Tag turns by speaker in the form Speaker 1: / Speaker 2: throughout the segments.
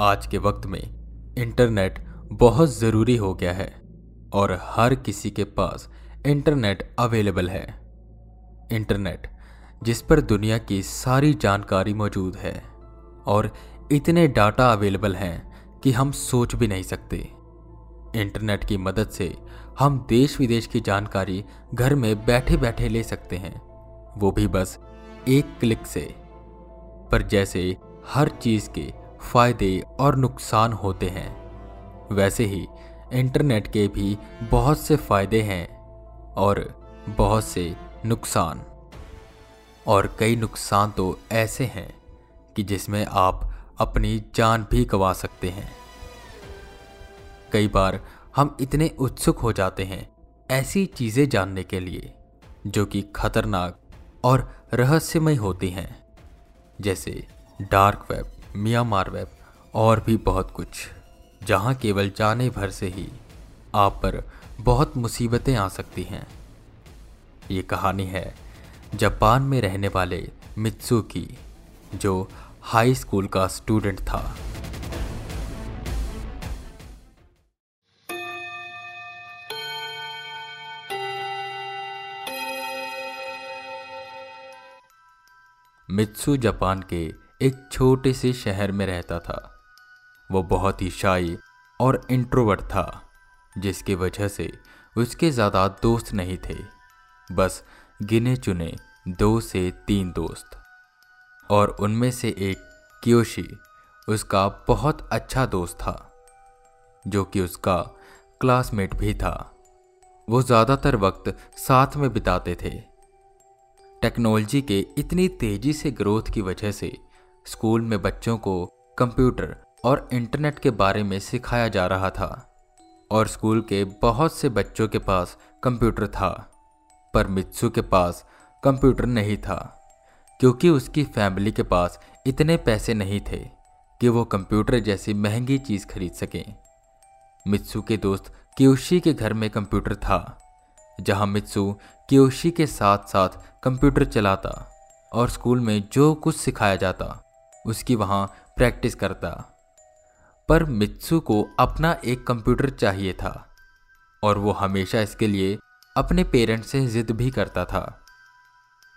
Speaker 1: आज के वक्त में इंटरनेट बहुत ज़रूरी हो गया है और हर किसी के पास इंटरनेट अवेलेबल है। इंटरनेट, जिस पर दुनिया की सारी जानकारी मौजूद है और इतने डाटा अवेलेबल हैं कि हम सोच भी नहीं सकते। इंटरनेट की मदद से हम देश विदेश की जानकारी घर में बैठे बैठे ले सकते हैं। वो भी बस एक क्लिक से। पर जैसे हर चीज़ के फ़ायदे और नुकसान होते हैं। वैसे ही, इंटरनेट के भी बहुत से फ़ायदे हैं और बहुत से नुकसान। और कई नुकसान तो ऐसे हैं कि जिसमें आप अपनी जान भी गंवा सकते हैं। कई बार हम इतने उत्सुक हो जाते हैं ऐसी चीज़ें जानने के लिए, जो कि खतरनाक और रहस्यमय होती हैं, जैसे डार्क वेब। मियामार वेब और भी बहुत कुछ, जहाँ केवल जाने भर से ही आप पर बहुत मुसीबतें आ सकती हैं। ये कहानी है जापान में रहने वाले मित्सु की जो हाई स्कूल का स्टूडेंट था। मित्सु जापान के एक छोटे से शहर में रहता था। वो बहुत ही शाई और इंट्रोवर्ट था, जिसकी वजह से उसके ज़्यादा दोस्त नहीं थे। बस गिने चुने दो से तीन दोस्त। और उनमें से एक कियोशी उसका बहुत अच्छा दोस्त था, जो कि उसका क्लासमेट भी था। वो ज़्यादातर वक्त साथ में बिताते थे। टेक्नोलॉजी के इतनी तेज़ी से ग्रोथ की वजह से स्कूल में बच्चों को कंप्यूटर और इंटरनेट के बारे में सिखाया जा रहा था और स्कूल के बहुत से बच्चों के पास कंप्यूटर था, पर मित्सु के पास कंप्यूटर नहीं था, क्योंकि उसकी फैमिली के पास इतने पैसे नहीं थे कि वो कंप्यूटर जैसी महँगी चीज़ खरीद सकें। मित्सु के दोस्त क्यूशी के घर में कंप्यूटर था, जहाँ मित्सु क्योशी के साथ साथ कंप्यूटर चलाता और स्कूल में जो कुछ सिखाया जाता। उसकी वहाँ प्रैक्टिस करता। पर मित्सु को अपना एक कंप्यूटर चाहिए था, और वो हमेशा इसके लिए अपने पेरेंट्स से जिद भी करता था।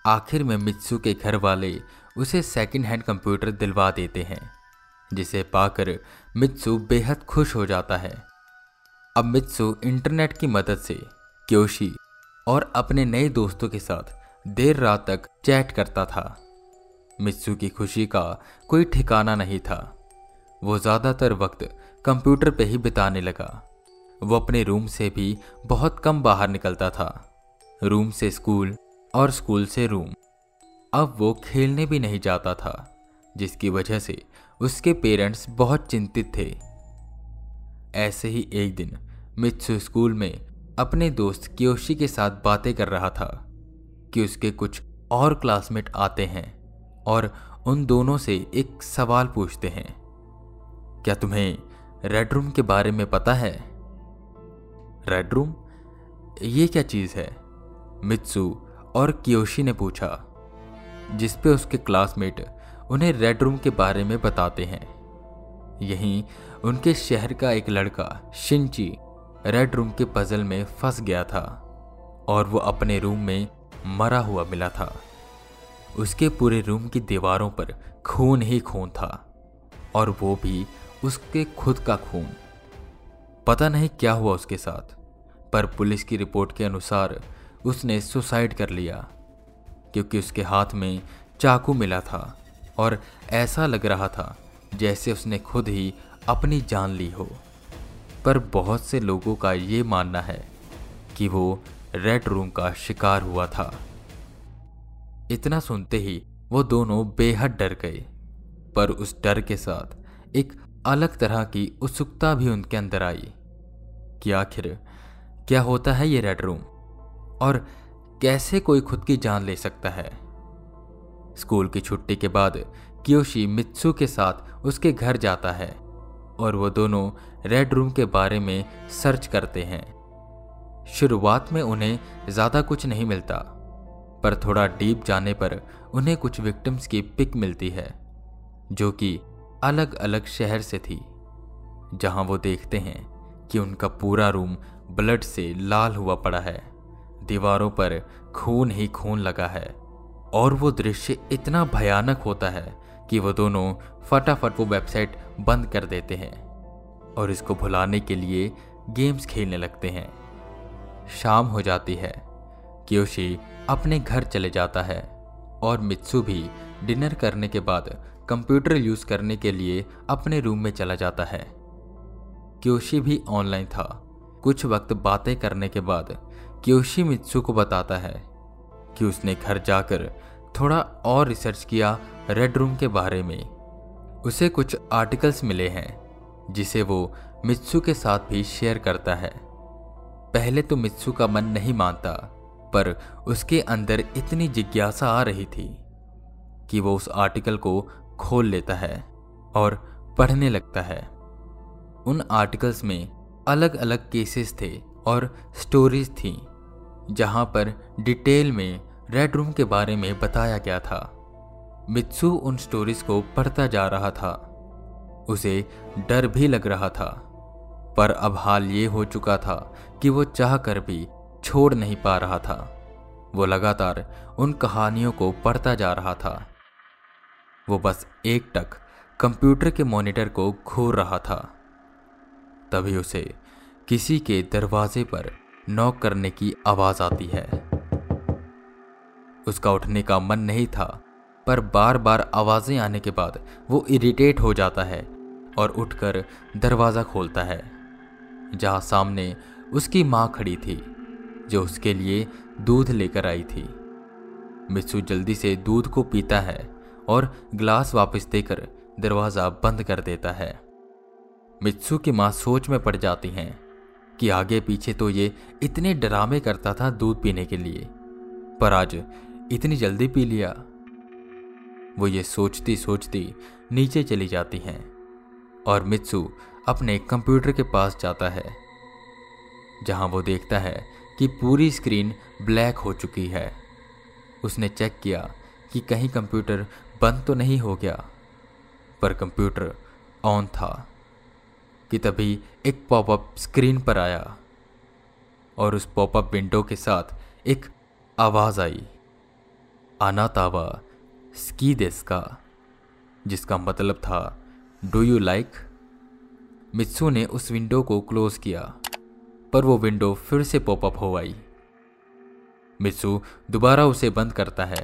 Speaker 1: आखिर में मित्सु के घर वाले उसे सेकंड हैंड कंप्यूटर दिलवा देते हैं, जिसे पाकर मित्सु बेहद खुश हो जाता है। अब मित्सु इंटरनेट की मदद से क्योशी और अपने नए दोस्तों के साथ देर रात तक चैट करता था। मित्सु की खुशी का कोई ठिकाना नहीं था। वो ज़्यादातर वक्त कंप्यूटर पे ही बिताने लगा। वो अपने रूम से भी बहुत कम बाहर निकलता था। रूम से स्कूल और स्कूल से रूम। अब वो खेलने भी नहीं जाता था, जिसकी वजह से उसके पेरेंट्स बहुत चिंतित थे। ऐसे ही एक दिन मित्सु स्कूल में अपने दोस्त क्योशी के साथ बातें कर रहा था कि उसके कुछ और क्लासमेट आते हैं। और उन दोनों से एक सवाल पूछते हैं। क्या तुम्हें रेड रूम के बारे में पता है? रेड रूम ये क्या चीज़ है? मित्सु और कियोशी ने पूछा, जिस पे उसके क्लासमेट उन्हें रेड रूम के बारे में बताते हैं। यहीं उनके शहर का एक लड़का शिंची रेड रूम के पजल में फंस गया था और वो अपने रूम में मरा हुआ मिला था। उसके पूरे रूम की दीवारों पर खून ही खून था, और वो भी उसके खुद का खून। पता नहीं क्या हुआ उसके साथ, पर पुलिस की रिपोर्ट के अनुसार उसने सुसाइड कर लिया, क्योंकि उसके हाथ में चाकू मिला था, और ऐसा लग रहा था जैसे उसने खुद ही अपनी जान ली हो। पर बहुत से लोगों का ये मानना है कि वो रेड रूम का शिकार हुआ था। इतना सुनते ही वो दोनों बेहद डर गए। पर उस डर के साथ एक अलग तरह की उत्सुकता भी उनके अंदर आई कि आखिर क्या होता है ये रेड रूम और कैसे कोई खुद की जान ले सकता है? स्कूल की छुट्टी के बाद कियोशी मित्सु के साथ उसके घर जाता है और वो दोनों रेड रूम के बारे में सर्च करते हैं। शुरुआत में उन्हें ज़्यादा कुछ नहीं मिलता। पर थोड़ा डीप जाने पर उन्हें कुछ विक्टिम्स की पिक मिलती है, जो कि अलग अलग शहर से थी, जहाँ वो देखते हैं कि उनका पूरा रूम ब्लड से लाल हुआ पड़ा है, दीवारों पर खून ही खून लगा है, और वो दृश्य इतना भयानक होता है कि वो दोनों फटाफट वो वेबसाइट बंद कर देते हैं और इसको भुलाने के लिए गेम्स खेलने लगते हैं। शाम हो जाती है क्योशी अपने घर चले जाता है और मित्सु भी डिनर करने के बाद कंप्यूटर यूज़ करने के लिए अपने रूम में चला जाता है। क्योशी भी ऑनलाइन था। कुछ वक्त बातें करने के बाद क्योशी मित्सु को बताता है कि उसने घर जाकर थोड़ा और रिसर्च किया रेड रूम के बारे में। उसे कुछ आर्टिकल्स मिले हैं, जिसे वो मित्सु के साथ भी शेयर करता है। पहले तो मित्सु का मन नहीं मानता पर उसके अंदर इतनी जिज्ञासा आ रही थी कि वो उस आर्टिकल को खोल लेता है और पढ़ने लगता है। उन आर्टिकल्स में अलग अलग केसेस थे और स्टोरीज थी, जहाँ पर डिटेल में रेड रूम के बारे में बताया गया था। मित्सु उन स्टोरीज को पढ़ता जा रहा था। उसे डर भी लग रहा था, पर अब हाल ये हो चुका था कि वो चाह कर भी छोड़ नहीं पा रहा था। वो लगातार उन कहानियों को पढ़ता जा रहा था। वो बस एक टक कंप्यूटर के मॉनिटर को घूर रहा था। तभी उसे किसी के दरवाजे पर नॉक करने की आवाज़ आती है। उसका उठने का मन नहीं था, पर बार बार आवाज़ें आने के बाद वो इरिटेट हो जाता है और उठकर दरवाज़ा खोलता है, जहाँ सामने उसकी माँ खड़ी थी। जो उसके लिए दूध लेकर आई थी। मित्सु जल्दी से दूध को पीता है और ग्लास वापस देकर दरवाज़ा बंद कर देता है। मित्सु की माँ सोच में पड़ जाती हैं कि आगे पीछे तो ये इतने डरामे करता था दूध पीने के लिए, पर आज इतनी जल्दी पी लिया। वो ये सोचती सोचती नीचे चली जाती हैं और मित्सू अपने कंप्यूटर के पास जाता है, जहाँ वो देखता है कि पूरी स्क्रीन ब्लैक हो चुकी है। उसने चेक किया कि कहीं कंप्यूटर बंद तो नहीं हो गया, पर कंप्यूटर ऑन था कि तभी एक पॉपअप स्क्रीन पर आया और उस पॉपअप विंडो के साथ एक आवाज़ आई, अनातावा स्की देस का, जिसका मतलब था डू यू लाइक मित्सु ने उस विंडो को क्लोज किया। पर वो विंडो फिर से पॉपअप हो आई। मित्सु दोबारा उसे बंद करता है,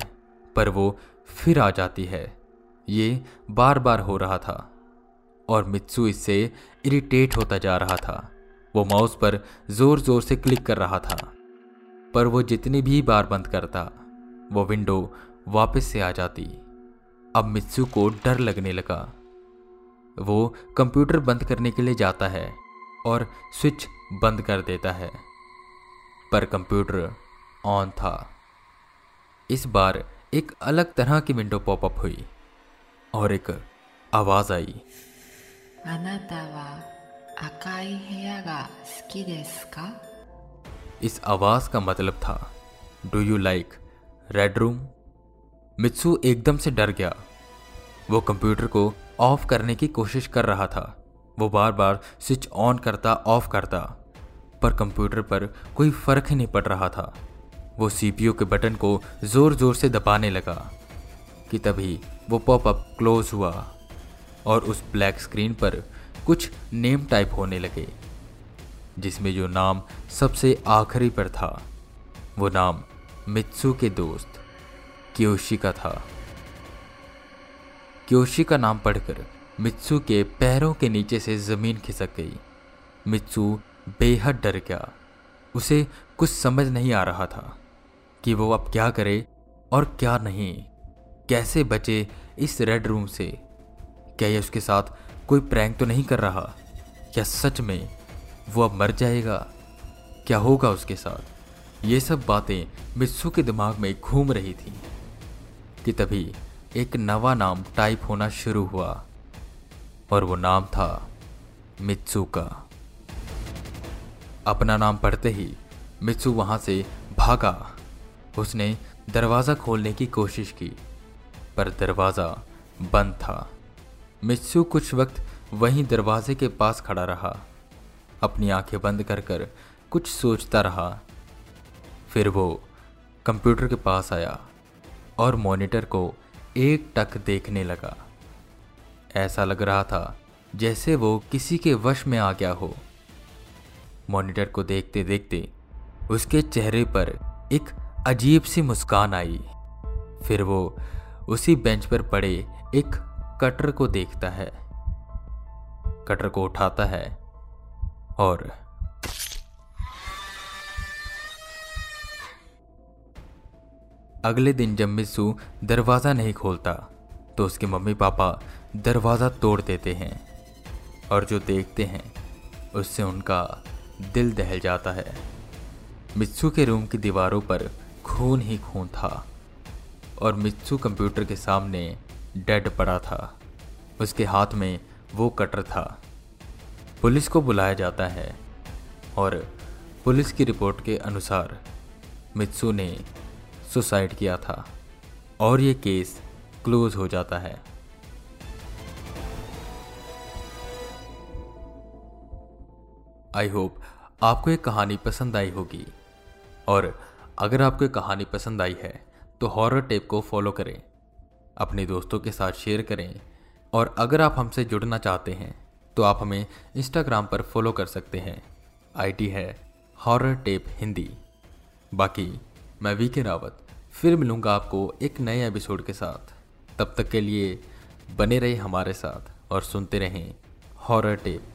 Speaker 1: पर वो फिर आ जाती है। ये बार बार हो रहा था, और मित्सु इससे इरिटेट होता जा रहा था। वो माउस पर ज़ोर ज़ोर से क्लिक कर रहा था, पर वो जितनी भी बार बंद करता, वो विंडो वापस से आ जाती। अब मित्सु को डर लगने लगा। वो कंप्यूटर बंद करने के लिए जाता है, और स्विच बंद कर देता है। पर कंप्यूटर ऑन था। इस बार एक अलग तरह की विंडो पॉपअप हुई और एक आवाज़ आई। इस आवाज़ का मतलब था do you like red room Mitsu एकदम से डर गया। वो कंप्यूटर को ऑफ़ करने की कोशिश कर रहा था। वो बार बार स्विच ऑन करता ऑफ़ करता। पर कंप्यूटर पर कोई फ़र्क ही नहीं पड़ रहा था। वो सीपीयू के बटन को ज़ोर ज़ोर से दबाने लगा कि तभी वो पॉपअप क्लोज हुआ और उस ब्लैक स्क्रीन पर कुछ नेम टाइप होने लगे, जिसमें जो नाम सबसे आखिरी पर था, वो नाम मित्सू के दोस्त क्योशी का था। क्योशी का नाम पढ़कर मित्सू के पैरों के नीचे से ज़मीन खिसक गई। मित्सु बेहद डर गया। उसे कुछ समझ नहीं आ रहा था कि वो अब क्या करे और क्या नहीं। कैसे बचे इस रेड रूम से? क्या ये उसके साथ कोई प्रैंक तो नहीं कर रहा? क्या सच में वो अब मर जाएगा? क्या होगा उसके साथ? ये सब बातें मित्सु के दिमाग में घूम रही थी कि तभी एक नवा नाम टाइप होना शुरू हुआ और वो नाम था मित्सू का। अपना नाम पढ़ते ही मित्सु वहाँ से भागा। उसने दरवाज़ा खोलने की कोशिश की, पर दरवाज़ा बंद था। मिस्सू कुछ वक्त वहीं दरवाजे के पास खड़ा रहा, अपनी आँखें बंद कर कर कुछ सोचता रहा। फिर वो कंप्यूटर के पास आया और मॉनिटर को एक टक देखने लगा। ऐसा लग रहा था जैसे वो किसी के वश में आ गया हो। मॉनिटर को देखते देखते उसके चेहरे पर एक अजीब सी मुस्कान आई। फिर वो उसी बेंच पर पड़े एक कटर को देखता है। कटर को उठाता है और अगले दिन जब मिस्सू दरवाज़ा नहीं खोलता तो उसके मम्मी पापा दरवाज़ा तोड़ देते हैं और जो देखते हैं, उससे उनका दिल दहल जाता है। मित्सू के रूम की दीवारों पर खून ही खून था और मित्सू कंप्यूटर के सामने डेड पड़ा था। उसके हाथ में वो कटर था। पुलिस को बुलाया जाता है और पुलिस की रिपोर्ट के अनुसार मित्सू ने सुसाइड किया था और ये केस क्लोज हो जाता है। आई होप आपको ये कहानी पसंद आई होगी। और अगर आपको कहानी पसंद आई है तो हॉरर टेप को फॉलो करें, अपने दोस्तों के साथ शेयर करें, और अगर आप हमसे जुड़ना चाहते हैं तो आप हमें इंस्टाग्राम पर फॉलो कर सकते हैं। आईडी है हॉरर टेप हिंदी। बाकी, मैं वी के रावत, फिर मिलूँगा आपको एक नए एपिसोड के साथ। तब तक के लिए बने रहे हमारे साथ और सुनते रहें हॉरर टेप